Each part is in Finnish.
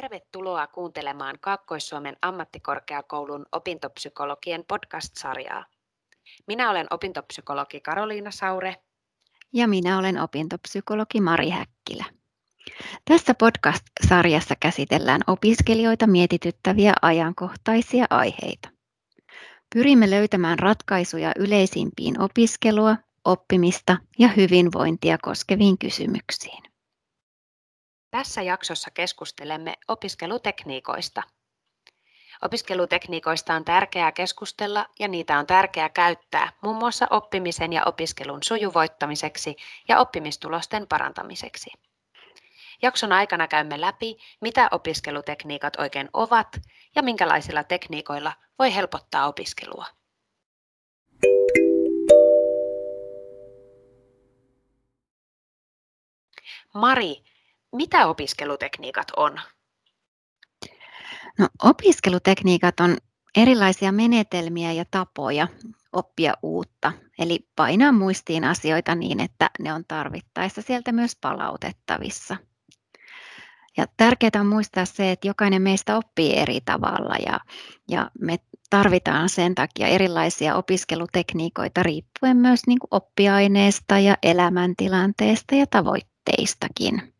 Tervetuloa kuuntelemaan Kaakkois-Suomen ammattikorkeakoulun opintopsykologien podcast-sarjaa. Minä olen opintopsykologi Karoliina Saure. Ja minä olen opintopsykologi Mari Häkkilä. Tässä podcast-sarjassa käsitellään opiskelijoita mietityttäviä ajankohtaisia aiheita. Pyrimme löytämään ratkaisuja yleisimpiin opiskelua, oppimista ja hyvinvointia koskeviin kysymyksiin. Tässä jaksossa keskustelemme opiskelutekniikoista. Opiskelutekniikoista on tärkeää keskustella ja niitä on tärkeää käyttää muun muassa oppimisen ja opiskelun sujuvoittamiseksi ja oppimistulosten parantamiseksi. Jakson aikana käymme läpi, mitä opiskelutekniikat oikein ovat ja minkälaisilla tekniikoilla voi helpottaa opiskelua. Mari, mitä opiskelutekniikat on? No, opiskelutekniikat on erilaisia menetelmiä ja tapoja oppia uutta, eli painaa muistiin asioita niin, että ne on tarvittaessa sieltä myös palautettavissa. Ja tärkeää on muistaa se, että jokainen meistä oppii eri tavalla ja, ja me tarvitaan sen takia erilaisia opiskelutekniikoita riippuen myös niin kuin oppiaineesta ja elämäntilanteesta ja tavoitteistakin.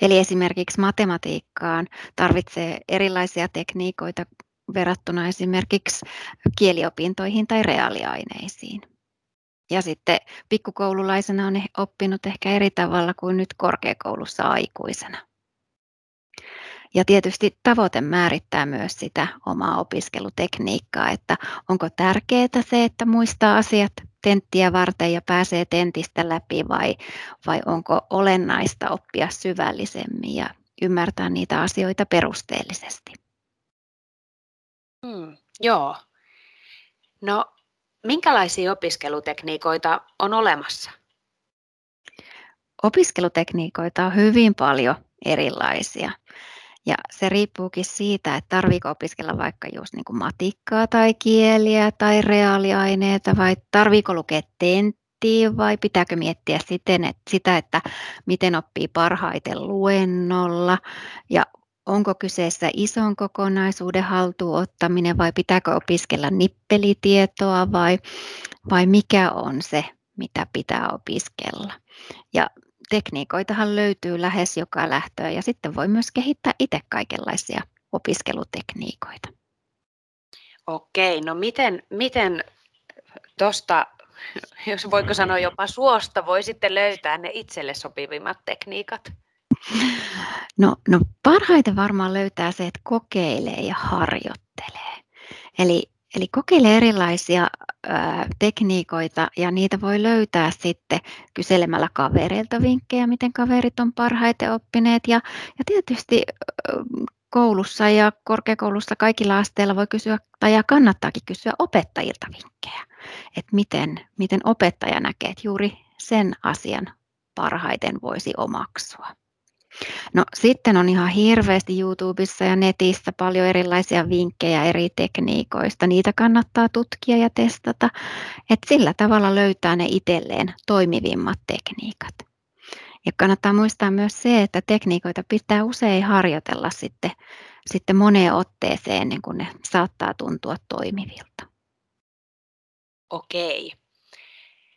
Eli esimerkiksi matematiikkaan tarvitsee erilaisia tekniikoita verrattuna esimerkiksi kieliopintoihin tai reaaliaineisiin. Ja sitten pikkukoululaisena on oppinut ehkä eri tavalla kuin nyt korkeakoulussa aikuisena. Ja tietysti tavoite määrittää myös sitä omaa opiskelutekniikkaa, että onko tärkeää se, että muistaa asiat tenttiä varten ja pääsee tentistä läpi vai, vai onko olennaista oppia syvällisemmin ja ymmärtää niitä asioita perusteellisesti. Hmm, joo. No, minkälaisia opiskelutekniikoita on olemassa? Opiskelutekniikoita on hyvin paljon erilaisia. Ja se riippuukin siitä, että tarviiko opiskella vaikka just niin kuin matikkaa tai kieliä tai reaaliaineita vai tarviiko lukea tenttiä vai pitääkö miettiä siten, että sitä, että miten oppii parhaiten luennolla ja onko kyseessä ison kokonaisuuden haltuunottaminen vai pitääkö opiskella nippelitietoa vai, vai mikä on se, mitä pitää opiskella. Ja tekniikoitahan löytyy lähes joka lähtöä ja sitten voi myös kehittää itse kaikenlaisia opiskelutekniikoita. Okei, no miten, miten tuosta, jos voiko sanoa jopa suosta, voi sitten löytää ne itselle sopivimmat tekniikat? No, no parhaiten varmaan löytää se, että kokeilee ja harjoittelee. Eli Eli kokeile erilaisia ää, tekniikoita ja niitä voi löytää sitten kyselemällä kavereilta vinkkejä, miten kaverit on parhaiten oppineet. Ja, ja tietysti koulussa ja korkeakoulussa kaikilla asteilla voi kysyä, tai kannattaakin kysyä opettajilta vinkkejä, että miten, miten opettaja näkee, että juuri sen asian parhaiten voisi omaksua. No sitten on ihan hirveästi YouTubessa ja netissä paljon erilaisia vinkkejä eri tekniikoista. Niitä kannattaa tutkia ja testata, että sillä tavalla löytää ne itselleen toimivimmat tekniikat. Ja kannattaa muistaa myös se, että tekniikoita pitää usein harjoitella sitten, sitten moneen otteeseen ennen kuin ne saattaa tuntua toimivilta. Okei.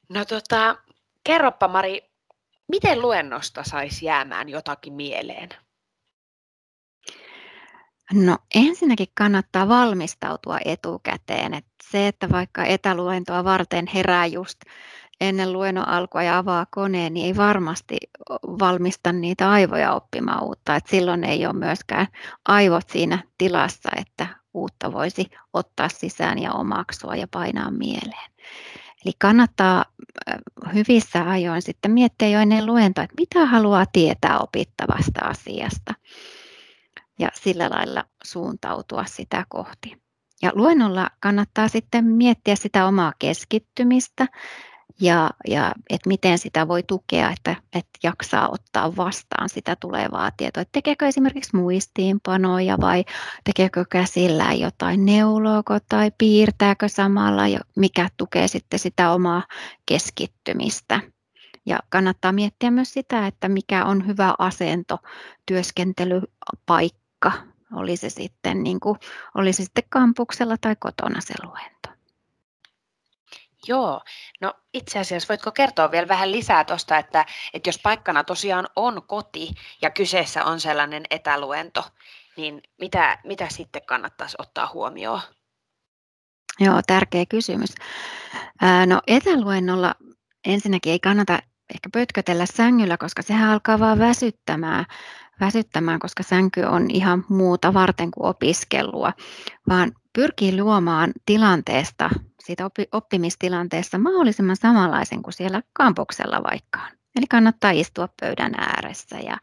No tota, kerropa Mari, Miten luennosta saisi jäämään jotakin mieleen? No ensinnäkin kannattaa valmistautua etukäteen. Että se, että vaikka etäluentoa varten herää just ennen luennon alkua ja avaa koneen, niin ei varmasti valmista niitä aivoja oppimaan uutta. Et silloin ei ole myöskään aivot siinä tilassa, että uutta voisi ottaa sisään ja omaksua ja painaa mieleen. Eli kannattaa hyvissä ajoin sitten miettiä jo ennen luentoa, että mitä haluaa tietää opittavasta asiasta ja sillä lailla suuntautua sitä kohti. Ja luennolla kannattaa sitten miettiä sitä omaa keskittymistä ja, ja että miten sitä voi tukea, että, että jaksaa ottaa vastaan sitä tulevaa tietoa. Että tekeekö esimerkiksi muistiinpanoja vai tekeekö käsillään jotain neuloako tai piirtääkö samalla, mikä tukee sitten sitä omaa keskittymistä. Ja kannattaa miettiä myös sitä, että mikä on hyvä asento, työskentelypaikka paikka, oli se sitten, niin kuin, oli se sitten kampuksella tai kotona se luento. Joo, no itse asiassa voitko kertoa vielä vähän lisää tuosta, että, että jos paikkana tosiaan on koti ja kyseessä on sellainen etäluento, niin mitä, mitä sitten kannattaisi ottaa huomioon? Joo, tärkeä kysymys. No etäluennolla ensinnäkin ei kannata ehkä pötkötellä sängyllä, koska sehän alkaa vaan väsyttämään, väsyttämään, koska sänky on ihan muuta varten kuin opiskelua, vaan pyrkii luomaan tilanteesta, siitä oppimistilanteesta mahdollisimman samanlaisen kuin siellä kampuksella vaikka Eli kannattaa istua pöydän ääressä ja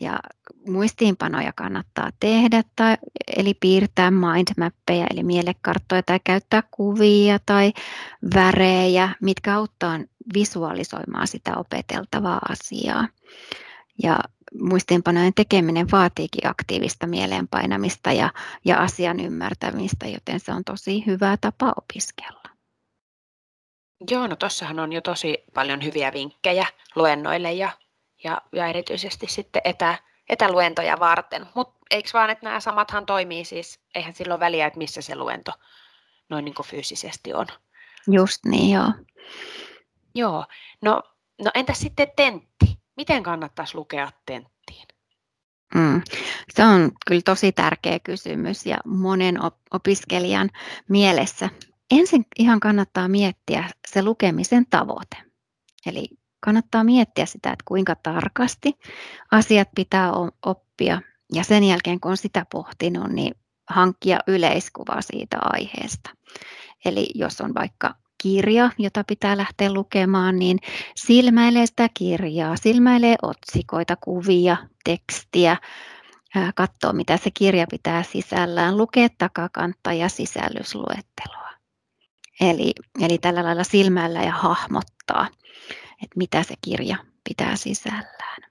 ja muistiinpanoja kannattaa tehdä, tai, eli piirtää mindmappeja, eli mielekarttoja, tai käyttää kuvia tai värejä, mitkä auttaa visualisoimaan sitä opeteltavaa asiaa. Ja muistiinpanojen tekeminen vaatiikin aktiivista mieleenpainamista ja, ja asian ymmärtämistä, joten se on tosi hyvä tapa opiskella. Joo, no tuossahan on jo tosi paljon hyviä vinkkejä luennoille ja ja, ja erityisesti sitten etä, etäluentoja varten. Mutta eikö vaan, että nämä samathan toimii siis, eihän silloin väliä, että missä se luento noin niin kuin fyysisesti on. Just niin, joo. Joo, no, no entäs sitten tentti? Miten kannattaisi lukea tenttiin? Mm. Se on kyllä tosi tärkeä kysymys ja monen opiskelijan mielessä. Ensin ihan kannattaa miettiä se lukemisen tavoite. Eli kannattaa miettiä sitä, että kuinka tarkasti asiat pitää oppia. Ja sen jälkeen, kun on sitä pohtinut, niin hankkia yleiskuva siitä aiheesta. Eli jos on vaikka kirja, jota pitää lähteä lukemaan, niin silmäilee sitä kirjaa, silmäilee otsikoita, kuvia, tekstiä, katsoo mitä se kirja pitää sisällään, lukee takakantta ja sisällysluetteloa. Eli, eli tällä lailla silmäillä ja hahmottaa että mitä se kirja pitää sisällään.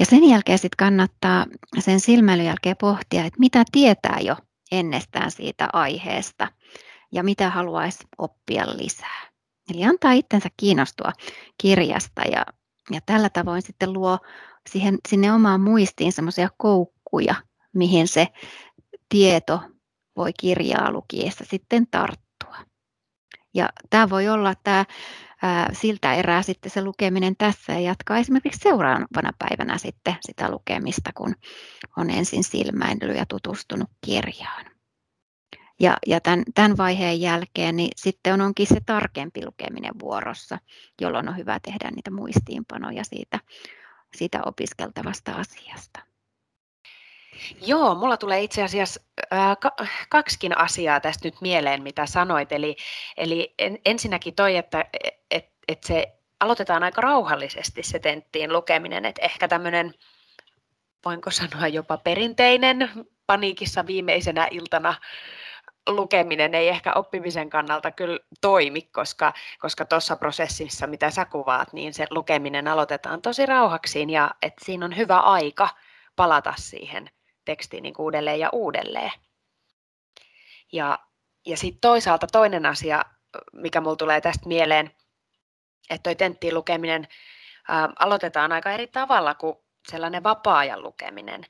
Ja sen jälkeen sitten kannattaa sen silmäilyn jälkeen pohtia, että mitä tietää jo ennestään siitä aiheesta ja mitä haluaisi oppia lisää. Eli antaa itsensä kiinnostua kirjasta ja, ja tällä tavoin sitten luo siihen, sinne omaan muistiin semmoisia koukkuja, mihin se tieto voi kirjaa lukiessa sitten tarttua. Ja tämä voi olla tämä siltä erää sitten se lukeminen tässä ja jatkaa esimerkiksi seuraavana päivänä sitten sitä lukemista, kun on ensin silmäillyt ja tutustunut kirjaan. Ja, ja tämän, tämän vaiheen jälkeen niin sitten on onkin se tarkempi lukeminen vuorossa, jolloin on hyvä tehdä niitä muistiinpanoja siitä, siitä opiskeltavasta asiasta. Joo, mulla tulee itse asiassa äh, kaksikin asiaa tästä nyt mieleen, mitä sanoit. Eli, eli en, ensinnäkin toi, että et, et se aloitetaan aika rauhallisesti se tenttiin lukeminen, että ehkä tämmöinen, voinko sanoa jopa perinteinen paniikissa viimeisenä iltana lukeminen ei ehkä oppimisen kannalta kyllä toimi, koska koska tuossa prosessissa, mitä sä kuvaat, niin se lukeminen aloitetaan tosi rauhaksiin ja että siinä on hyvä aika palata siihen tekstiin niin uudelleen ja uudelleen. Ja, ja sitten toisaalta toinen asia, mikä mulla tulee tästä mieleen, että toi tenttiin lukeminen ää, aloitetaan aika eri tavalla kuin sellainen vapaa-ajan lukeminen.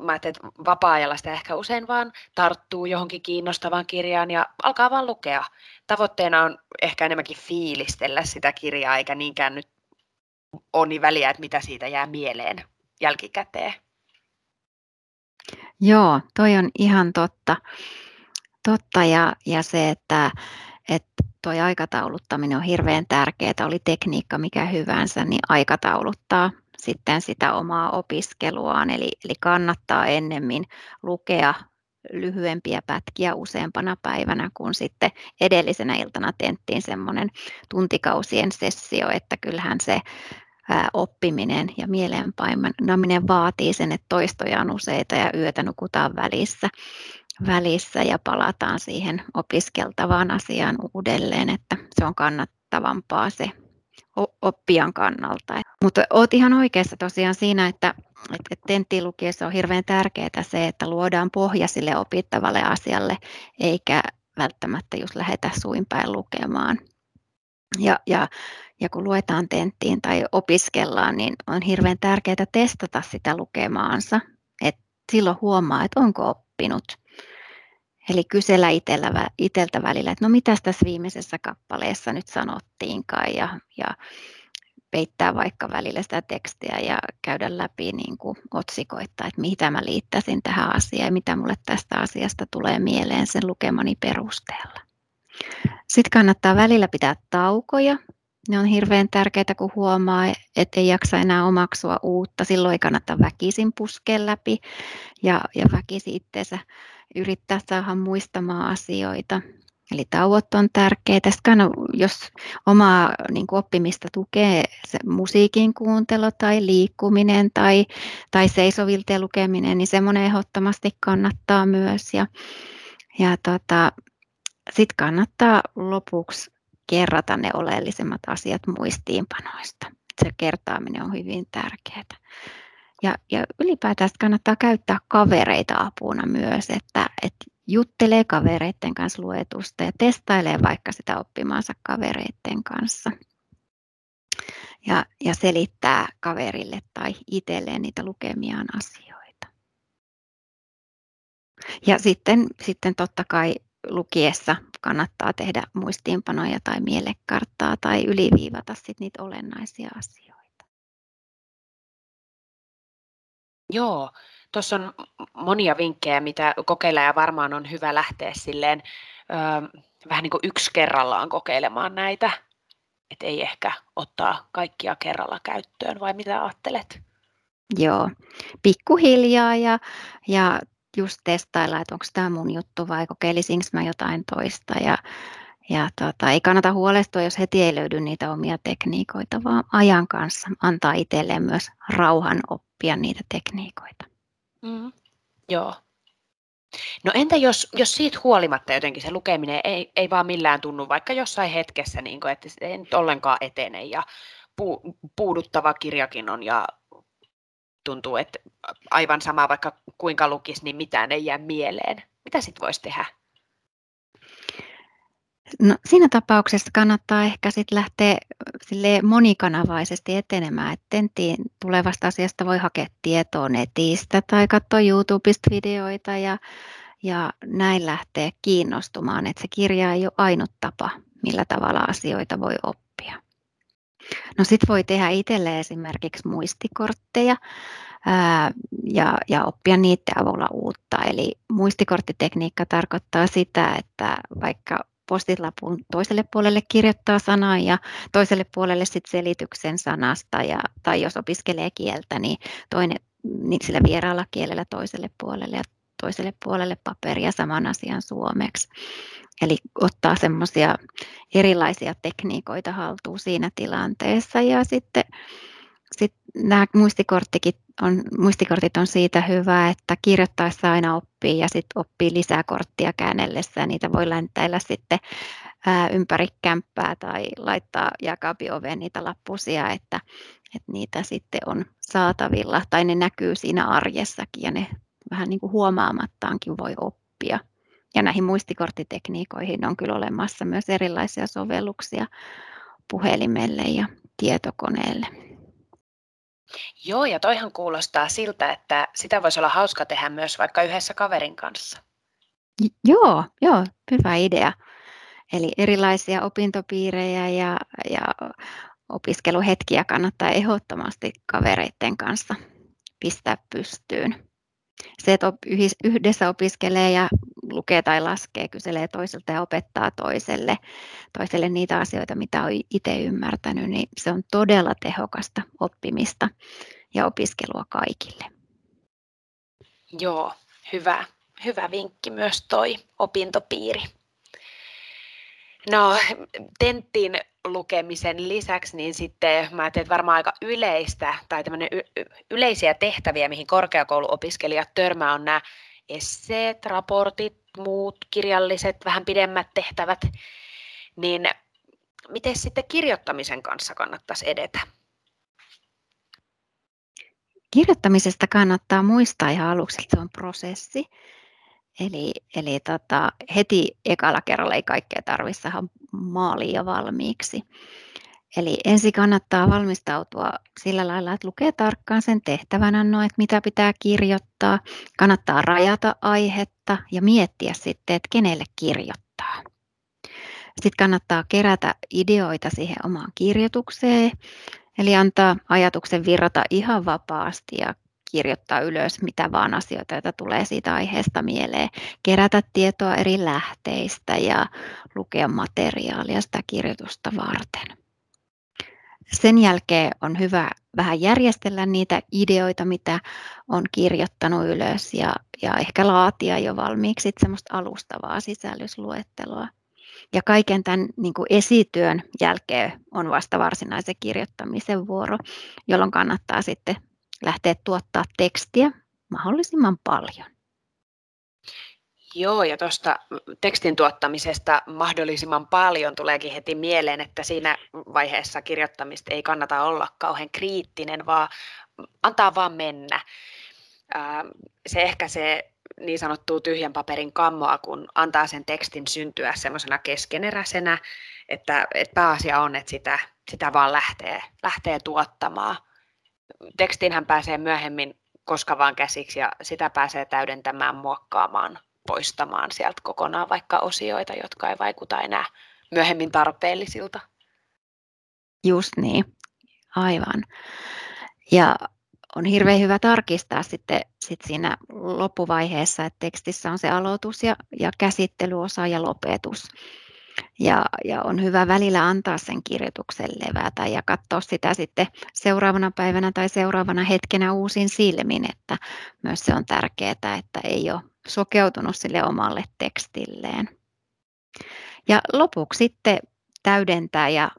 Mä ajattelin, että vapaa-ajalla sitä ehkä usein vaan tarttuu johonkin kiinnostavaan kirjaan ja alkaa vaan lukea. Tavoitteena on ehkä enemmänkin fiilistellä sitä kirjaa, eikä niinkään nyt ole niin väliä, että mitä siitä jää mieleen jälkikäteen. Joo, toi on ihan totta. Totta ja, ja se, että, että toi aikatauluttaminen on hirveän tärkeää, oli tekniikka mikä hyvänsä, niin aikatauluttaa sitten sitä omaa opiskeluaan. Eli, eli kannattaa ennemmin lukea lyhyempiä pätkiä useampana päivänä kuin sitten edellisenä iltana tenttiin semmoinen tuntikausien sessio, että kyllähän se oppiminen ja mieleenpainaminen vaatii sen, että toistoja on useita ja yötä nukutaan välissä, välissä ja palataan siihen opiskeltavaan asiaan uudelleen, että se on kannattavampaa se oppijan kannalta. Mutta olet ihan oikeassa tosiaan siinä, että, että on hirveän tärkeää se, että luodaan pohja sille opittavalle asialle, eikä välttämättä just lähetä suinpäin lukemaan. Ja, ja ja kun luetaan tenttiin tai opiskellaan, niin on hirveän tärkeää testata sitä lukemaansa. Et silloin huomaa, että onko oppinut. Eli kysellä itellä, iteltä välillä, että no mitä tässä viimeisessä kappaleessa nyt sanottiinkaan ja, ja peittää vaikka välillä sitä tekstiä ja käydä läpi niin kuin otsikoita, että mitä mä liittäisin tähän asiaan ja mitä mulle tästä asiasta tulee mieleen sen lukemani perusteella. Sitten kannattaa välillä pitää taukoja. Ne on hirveän tärkeitä, kun huomaa, että ei jaksa enää omaksua uutta. Silloin ei kannata väkisin puskea läpi ja, ja väkisin itseensä yrittää saada muistamaan asioita. Eli tauot on tärkeitä. Sitten jos omaa niin kuin oppimista tukee se musiikin kuuntelu tai liikkuminen tai, tai seisovilteen lukeminen, niin semmoinen ehdottomasti kannattaa myös. Ja, ja tota, sitten kannattaa lopuksi kerrata ne oleellisemmat asiat muistiinpanoista. Se kertaaminen on hyvin tärkeää. Ja, ja ylipäätään kannattaa käyttää kavereita apuna myös, että, että juttelee kavereiden kanssa luetusta ja testailee vaikka sitä oppimaansa kavereiden kanssa. Ja, ja selittää kaverille tai itselleen niitä lukemiaan asioita. Ja sitten, sitten totta kai lukiessa kannattaa tehdä muistiinpanoja tai mielekarttaa tai yliviivata sit niitä olennaisia asioita. Joo, tuossa on monia vinkkejä, mitä kokeilla ja varmaan on hyvä lähteä silleen ö, vähän niin kuin yksi kerrallaan kokeilemaan näitä, että ei ehkä ottaa kaikkia kerralla käyttöön, vai mitä ajattelet? Joo, pikkuhiljaa ja, ja just testailla, että onko tämä mun juttu vai kokeilisinko mä jotain toista. Ja, ja tota, ei kannata huolestua, jos heti ei löydy niitä omia tekniikoita, vaan ajan kanssa antaa itselleen myös rauhan oppia niitä tekniikoita. Mm. Joo. No entä jos, jos siitä huolimatta jotenkin se lukeminen ei, ei vaan millään tunnu, vaikka jossain hetkessä, niin kuin, että se ei nyt ollenkaan etene ja pu, puuduttava kirjakin on ja tuntuu, että aivan sama vaikka kuinka lukisi, niin mitään ei jää mieleen. Mitä sitten voisi tehdä? No, siinä tapauksessa kannattaa ehkä sit lähteä sille monikanavaisesti etenemään, että tentiin tulevasta asiasta voi hakea tietoa netistä tai katsoa YouTubesta videoita ja, ja näin lähteä kiinnostumaan, että se kirja ei ole ainut tapa, millä tavalla asioita voi oppia. No sitten voi tehdä itselle esimerkiksi muistikortteja ää, ja, ja oppia niiden avulla uutta. Eli muistikorttitekniikka tarkoittaa sitä, että vaikka postitlapun toiselle puolelle kirjoittaa sanaa ja toiselle puolelle sit selityksen sanasta. Ja, tai jos opiskelee kieltä, niin toinen niin sillä vieraalla kielellä toiselle puolelle ja toiselle puolelle paperia saman asian suomeksi. Eli ottaa semmoisia erilaisia tekniikoita haltuun siinä tilanteessa ja sitten sit nämä muistikorttikin on, muistikortit on siitä hyvä, että kirjoittaessa aina oppii ja sitten oppii lisää korttia käännellessä ja niitä voi läntäillä sitten ää, ympäri kämppää tai laittaa jakabioveen niitä lappusia, että, että niitä sitten on saatavilla tai ne näkyy siinä arjessakin ja ne vähän niin kuin huomaamattaankin voi oppia. Ja näihin muistikorttitekniikoihin on kyllä olemassa myös erilaisia sovelluksia puhelimelle ja tietokoneelle. Joo, ja toihan kuulostaa siltä, että sitä voisi olla hauska tehdä myös vaikka yhdessä kaverin kanssa. Joo, joo, hyvä idea. Eli erilaisia opintopiirejä ja, ja opiskeluhetkiä kannattaa ehdottomasti kavereiden kanssa pistää pystyyn. Se, että yhdessä opiskelee ja lukee tai laskee, kyselee toiselta ja opettaa toiselle, toiselle niitä asioita, mitä on itse ymmärtänyt, niin se on todella tehokasta oppimista ja opiskelua kaikille. Joo, hyvä, hyvä vinkki myös toi opintopiiri. No, tenttiin lukemisen lisäksi, niin sitten mä ajattelin, että varmaan aika yleistä tai y- yleisiä tehtäviä, mihin korkeakouluopiskelijat törmää, on nämä esseet, raportit, muut kirjalliset, vähän pidemmät tehtävät. Niin miten sitten kirjoittamisen kanssa kannattaisi edetä? Kirjoittamisesta kannattaa muistaa ihan aluksi, että se on prosessi. Eli, eli tota, heti ekalla kerralla ei kaikkea tarvitse saada maaliin ja valmiiksi. Eli ensin kannattaa valmistautua sillä lailla, että lukee tarkkaan sen tehtävänannon, että mitä pitää kirjoittaa. Kannattaa rajata aihetta ja miettiä sitten, että kenelle kirjoittaa. Sitten kannattaa kerätä ideoita siihen omaan kirjoitukseen, eli antaa ajatuksen virrata ihan vapaasti ja kirjoittaa ylös mitä vaan asioita, joita tulee siitä aiheesta mieleen. Kerätä tietoa eri lähteistä ja lukea materiaalia sitä kirjoitusta varten. Sen jälkeen on hyvä vähän järjestellä niitä ideoita, mitä on kirjoittanut ylös ja, ja ehkä laatia jo valmiiksi semmoista alustavaa sisällysluetteloa. Ja kaiken tämän niin kuin esityön jälkeen on vasta varsinaisen kirjoittamisen vuoro, jolloin kannattaa sitten lähteä tuottaa tekstiä mahdollisimman paljon. Joo, ja tuosta tekstin tuottamisesta mahdollisimman paljon tuleekin heti mieleen, että siinä vaiheessa kirjoittamista ei kannata olla kauhean kriittinen, vaan antaa vaan mennä. Se ehkä se niin sanottu tyhjän paperin kammoa, kun antaa sen tekstin syntyä semmoisena keskeneräisenä, että, että pääasia on, että sitä, sitä vaan lähtee, lähtee tuottamaan. Tekstinhän pääsee myöhemmin koska vaan käsiksi ja sitä pääsee täydentämään, muokkaamaan, poistamaan sieltä kokonaan vaikka osioita, jotka ei vaikuta enää myöhemmin tarpeellisilta. Just niin, aivan. Ja on hirveän hyvä tarkistaa sitten sit siinä loppuvaiheessa, että tekstissä on se aloitus ja, ja käsittelyosa ja lopetus. Ja, ja on hyvä välillä antaa sen kirjoituksen levätä ja katsoa sitä sitten seuraavana päivänä tai seuraavana hetkenä uusin silmin, että myös se on tärkeää, että ei ole sokeutunut sille omalle tekstilleen. Ja lopuksi sitten täydentää ja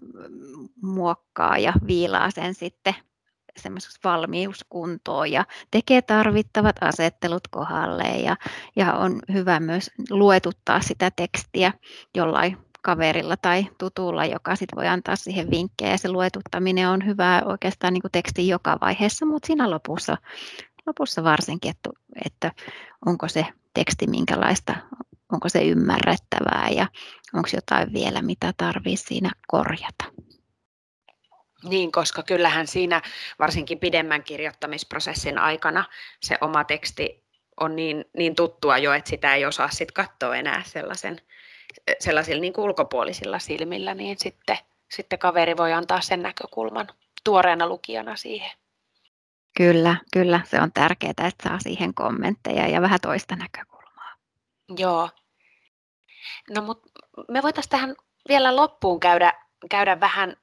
muokkaa ja viilaa sen sitten semmoisessa valmiuskuntoon ja tekee tarvittavat asettelut kohdalleen ja, ja on hyvä myös luetuttaa sitä tekstiä jollain kaverilla tai tutulla, joka sit voi antaa siihen vinkkejä. Se luetuttaminen on hyvä oikeastaan niin kuin tekstin joka vaiheessa, mutta siinä lopussa, lopussa varsinkin, että, että onko se teksti minkälaista, onko se ymmärrettävää ja onko jotain vielä, mitä tarvii siinä korjata. Niin, koska kyllähän siinä varsinkin pidemmän kirjoittamisprosessin aikana se oma teksti on niin, niin tuttua jo, että sitä ei osaa sitten katsoa enää sellaisen, sellaisilla niin kuin ulkopuolisilla silmillä, niin sitten, sitten kaveri voi antaa sen näkökulman tuoreena lukijana siihen. Kyllä, kyllä. Se on tärkeää, että saa siihen kommentteja ja vähän toista näkökulmaa. Joo. No mutta me voitaisiin tähän vielä loppuun käydä, käydä vähän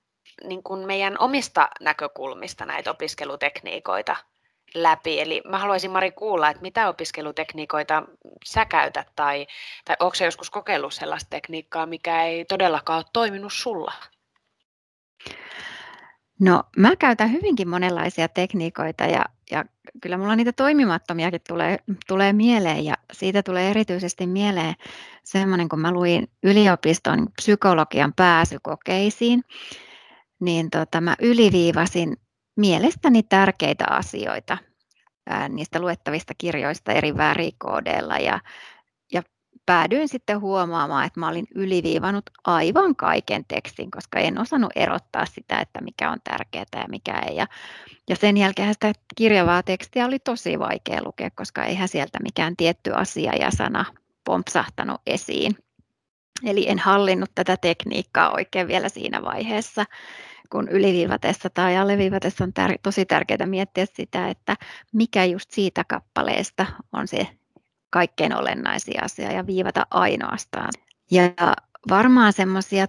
niin kuin meidän omista näkökulmista näitä opiskelutekniikoita läpi. Eli mä haluaisin Mari kuulla, että mitä opiskelutekniikoita sä käytät tai, tai onko se joskus kokeillut sellaista tekniikkaa, mikä ei todellakaan ole toiminut sulla? No mä käytän hyvinkin monenlaisia tekniikoita ja, ja kyllä mulla niitä toimimattomiakin tulee, tulee mieleen ja siitä tulee erityisesti mieleen semmoinen, kun mä luin yliopiston psykologian pääsykokeisiin, niin tota, mä yliviivasin mielestäni tärkeitä asioita ää, niistä luettavista kirjoista eri värikoodeilla ja, päädyin sitten huomaamaan, että mä olin yliviivannut aivan kaiken tekstin, koska en osannut erottaa sitä, että mikä on tärkeää ja mikä ei. Ja, ja sen jälkeen sitä kirjavaa tekstiä oli tosi vaikea lukea, koska eihän sieltä mikään tietty asia ja sana pompsahtanut esiin. Eli en hallinnut tätä tekniikkaa oikein vielä siinä vaiheessa kun yliviivatessa tai alleviivatessa on tär- tosi tärkeää miettiä sitä, että mikä just siitä kappaleesta on se kaikkein olennaisin asia ja viivata ainoastaan. Ja varmaan semmoisia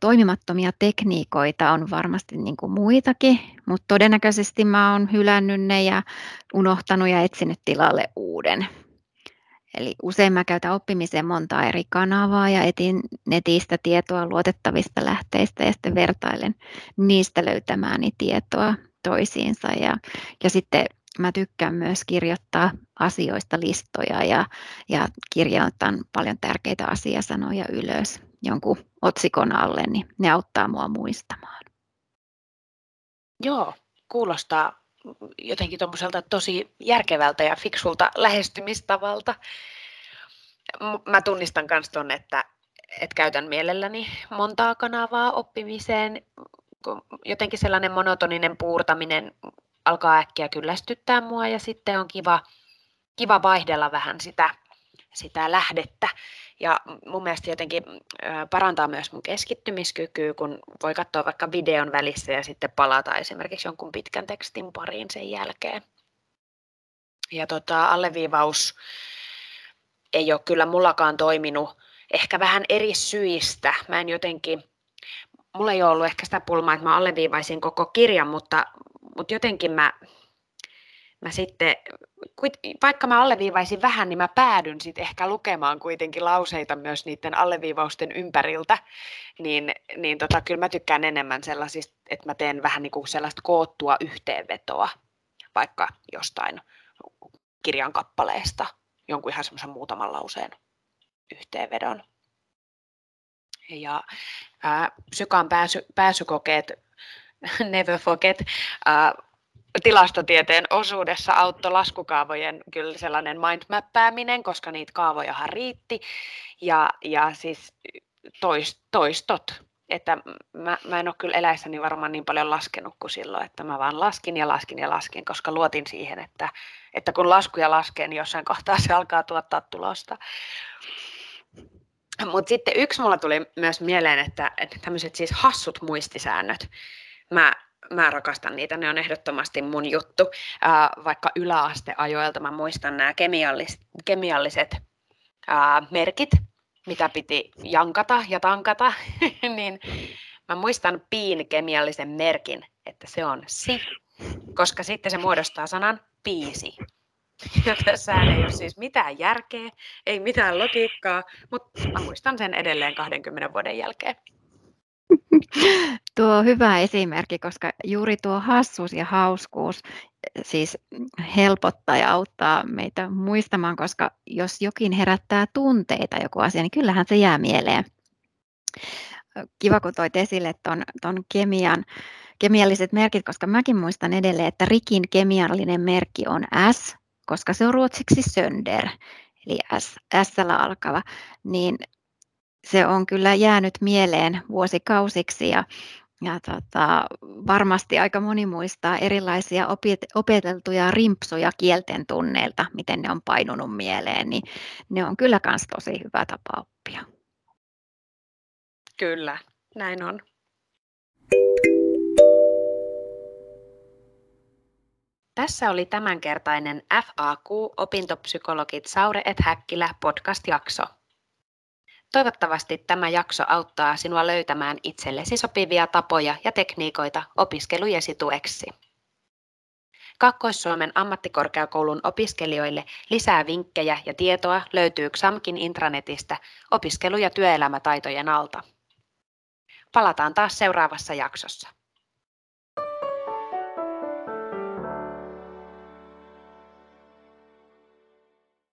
toimimattomia tekniikoita on varmasti niin kuin muitakin, mutta todennäköisesti mä oon hylännyt ne ja unohtanut ja etsinyt tilalle uuden. Eli usein mä käytän oppimiseen monta eri kanavaa ja etin netistä tietoa luotettavista lähteistä ja sitten vertailen niistä löytämääni tietoa toisiinsa. Ja, ja sitten mä tykkään myös kirjoittaa asioista listoja ja, ja kirjoitan paljon tärkeitä asiasanoja ylös jonkun otsikon alle, niin ne auttaa mua muistamaan. Joo, kuulostaa jotenkin tuommoiselta tosi järkevältä ja fiksulta lähestymistavalta. Mä tunnistan myös tuonne, että, että käytän mielelläni montaa kanavaa oppimiseen, jotenkin sellainen monotoninen puurtaminen alkaa äkkiä kyllästyttää mua ja sitten on kiva, kiva vaihdella vähän sitä, sitä lähdettä. Ja mun mielestä jotenkin parantaa myös mun keskittymiskykyä, kun voi katsoa vaikka videon välissä ja sitten palata esimerkiksi jonkun pitkän tekstin pariin sen jälkeen. Ja tota, alleviivaus ei ole kyllä mullakaan toiminut ehkä vähän eri syistä. Mä en jotenkin, mulla ei ole ollut ehkä sitä pulmaa, että mä alleviivaisin koko kirjan, mutta, mutta jotenkin mä, mä sitten, vaikka mä alleviivaisin vähän, niin mä päädyn sitten ehkä lukemaan kuitenkin lauseita myös niiden alleviivausten ympäriltä, niin, niin tota, kyllä mä tykkään enemmän sellaisista, että mä teen vähän niin kuin sellaista koottua yhteenvetoa vaikka jostain kirjan kappaleesta, jonkun ihan semmoisen muutaman lauseen yhteenvedon. Ja ää, Sykan pääsy, pääsykokeet, never forget, ää, tilastotieteen osuudessa auttoi laskukaavojen kyllä sellainen mindmappääminen, koska niitä kaavojahan riitti. Ja, ja siis toist, toistot, että mä, mä en ole kyllä eläissäni varmaan niin paljon laskenut kuin silloin, että mä vaan laskin ja laskin ja laskin, koska luotin siihen, että, että kun laskuja laskee, niin jossain kohtaa se alkaa tuottaa tulosta. Mutta sitten yksi mulla tuli myös mieleen, että, että tämmöiset siis hassut muistisäännöt. Mä, mä rakastan niitä, ne on ehdottomasti mun juttu. Ää, vaikka yläasteajoilta mä muistan nämä kemiallis, kemialliset ää, merkit, mitä piti jankata ja tankata, niin mä muistan piin kemiallisen merkin, että se on si, koska sitten se muodostaa sanan piisi. Ja tässä ei ole siis mitään järkeä, ei mitään logiikkaa, mutta mä muistan sen edelleen 20 vuoden jälkeen. Tuo on hyvä esimerkki, koska juuri tuo hassuus ja hauskuus siis helpottaa ja auttaa meitä muistamaan, koska jos jokin herättää tunteita joku asia, niin kyllähän se jää mieleen. Kiva, kun toit esille tuon ton kemian, kemialliset merkit, koska mäkin muistan edelleen, että Rikin kemiallinen merkki on S, koska se on ruotsiksi sönder, eli S, S alkava, niin se on kyllä jäänyt mieleen vuosikausiksi ja, ja tota, varmasti aika moni muistaa erilaisia opeteltuja rimpsuja kielten tunneilta, miten ne on painunut mieleen, niin ne on kyllä myös tosi hyvä tapa oppia. Kyllä, näin on. Tässä oli tämänkertainen FAQ Opintopsykologit Saure et Häkkilä podcast-jakso. Toivottavasti tämä jakso auttaa sinua löytämään itsellesi sopivia tapoja ja tekniikoita opiskelujesi tueksi. Kakkois-Suomen ammattikorkeakoulun opiskelijoille lisää vinkkejä ja tietoa löytyy XAMKin intranetistä opiskelu- ja työelämätaitojen alta. Palataan taas seuraavassa jaksossa.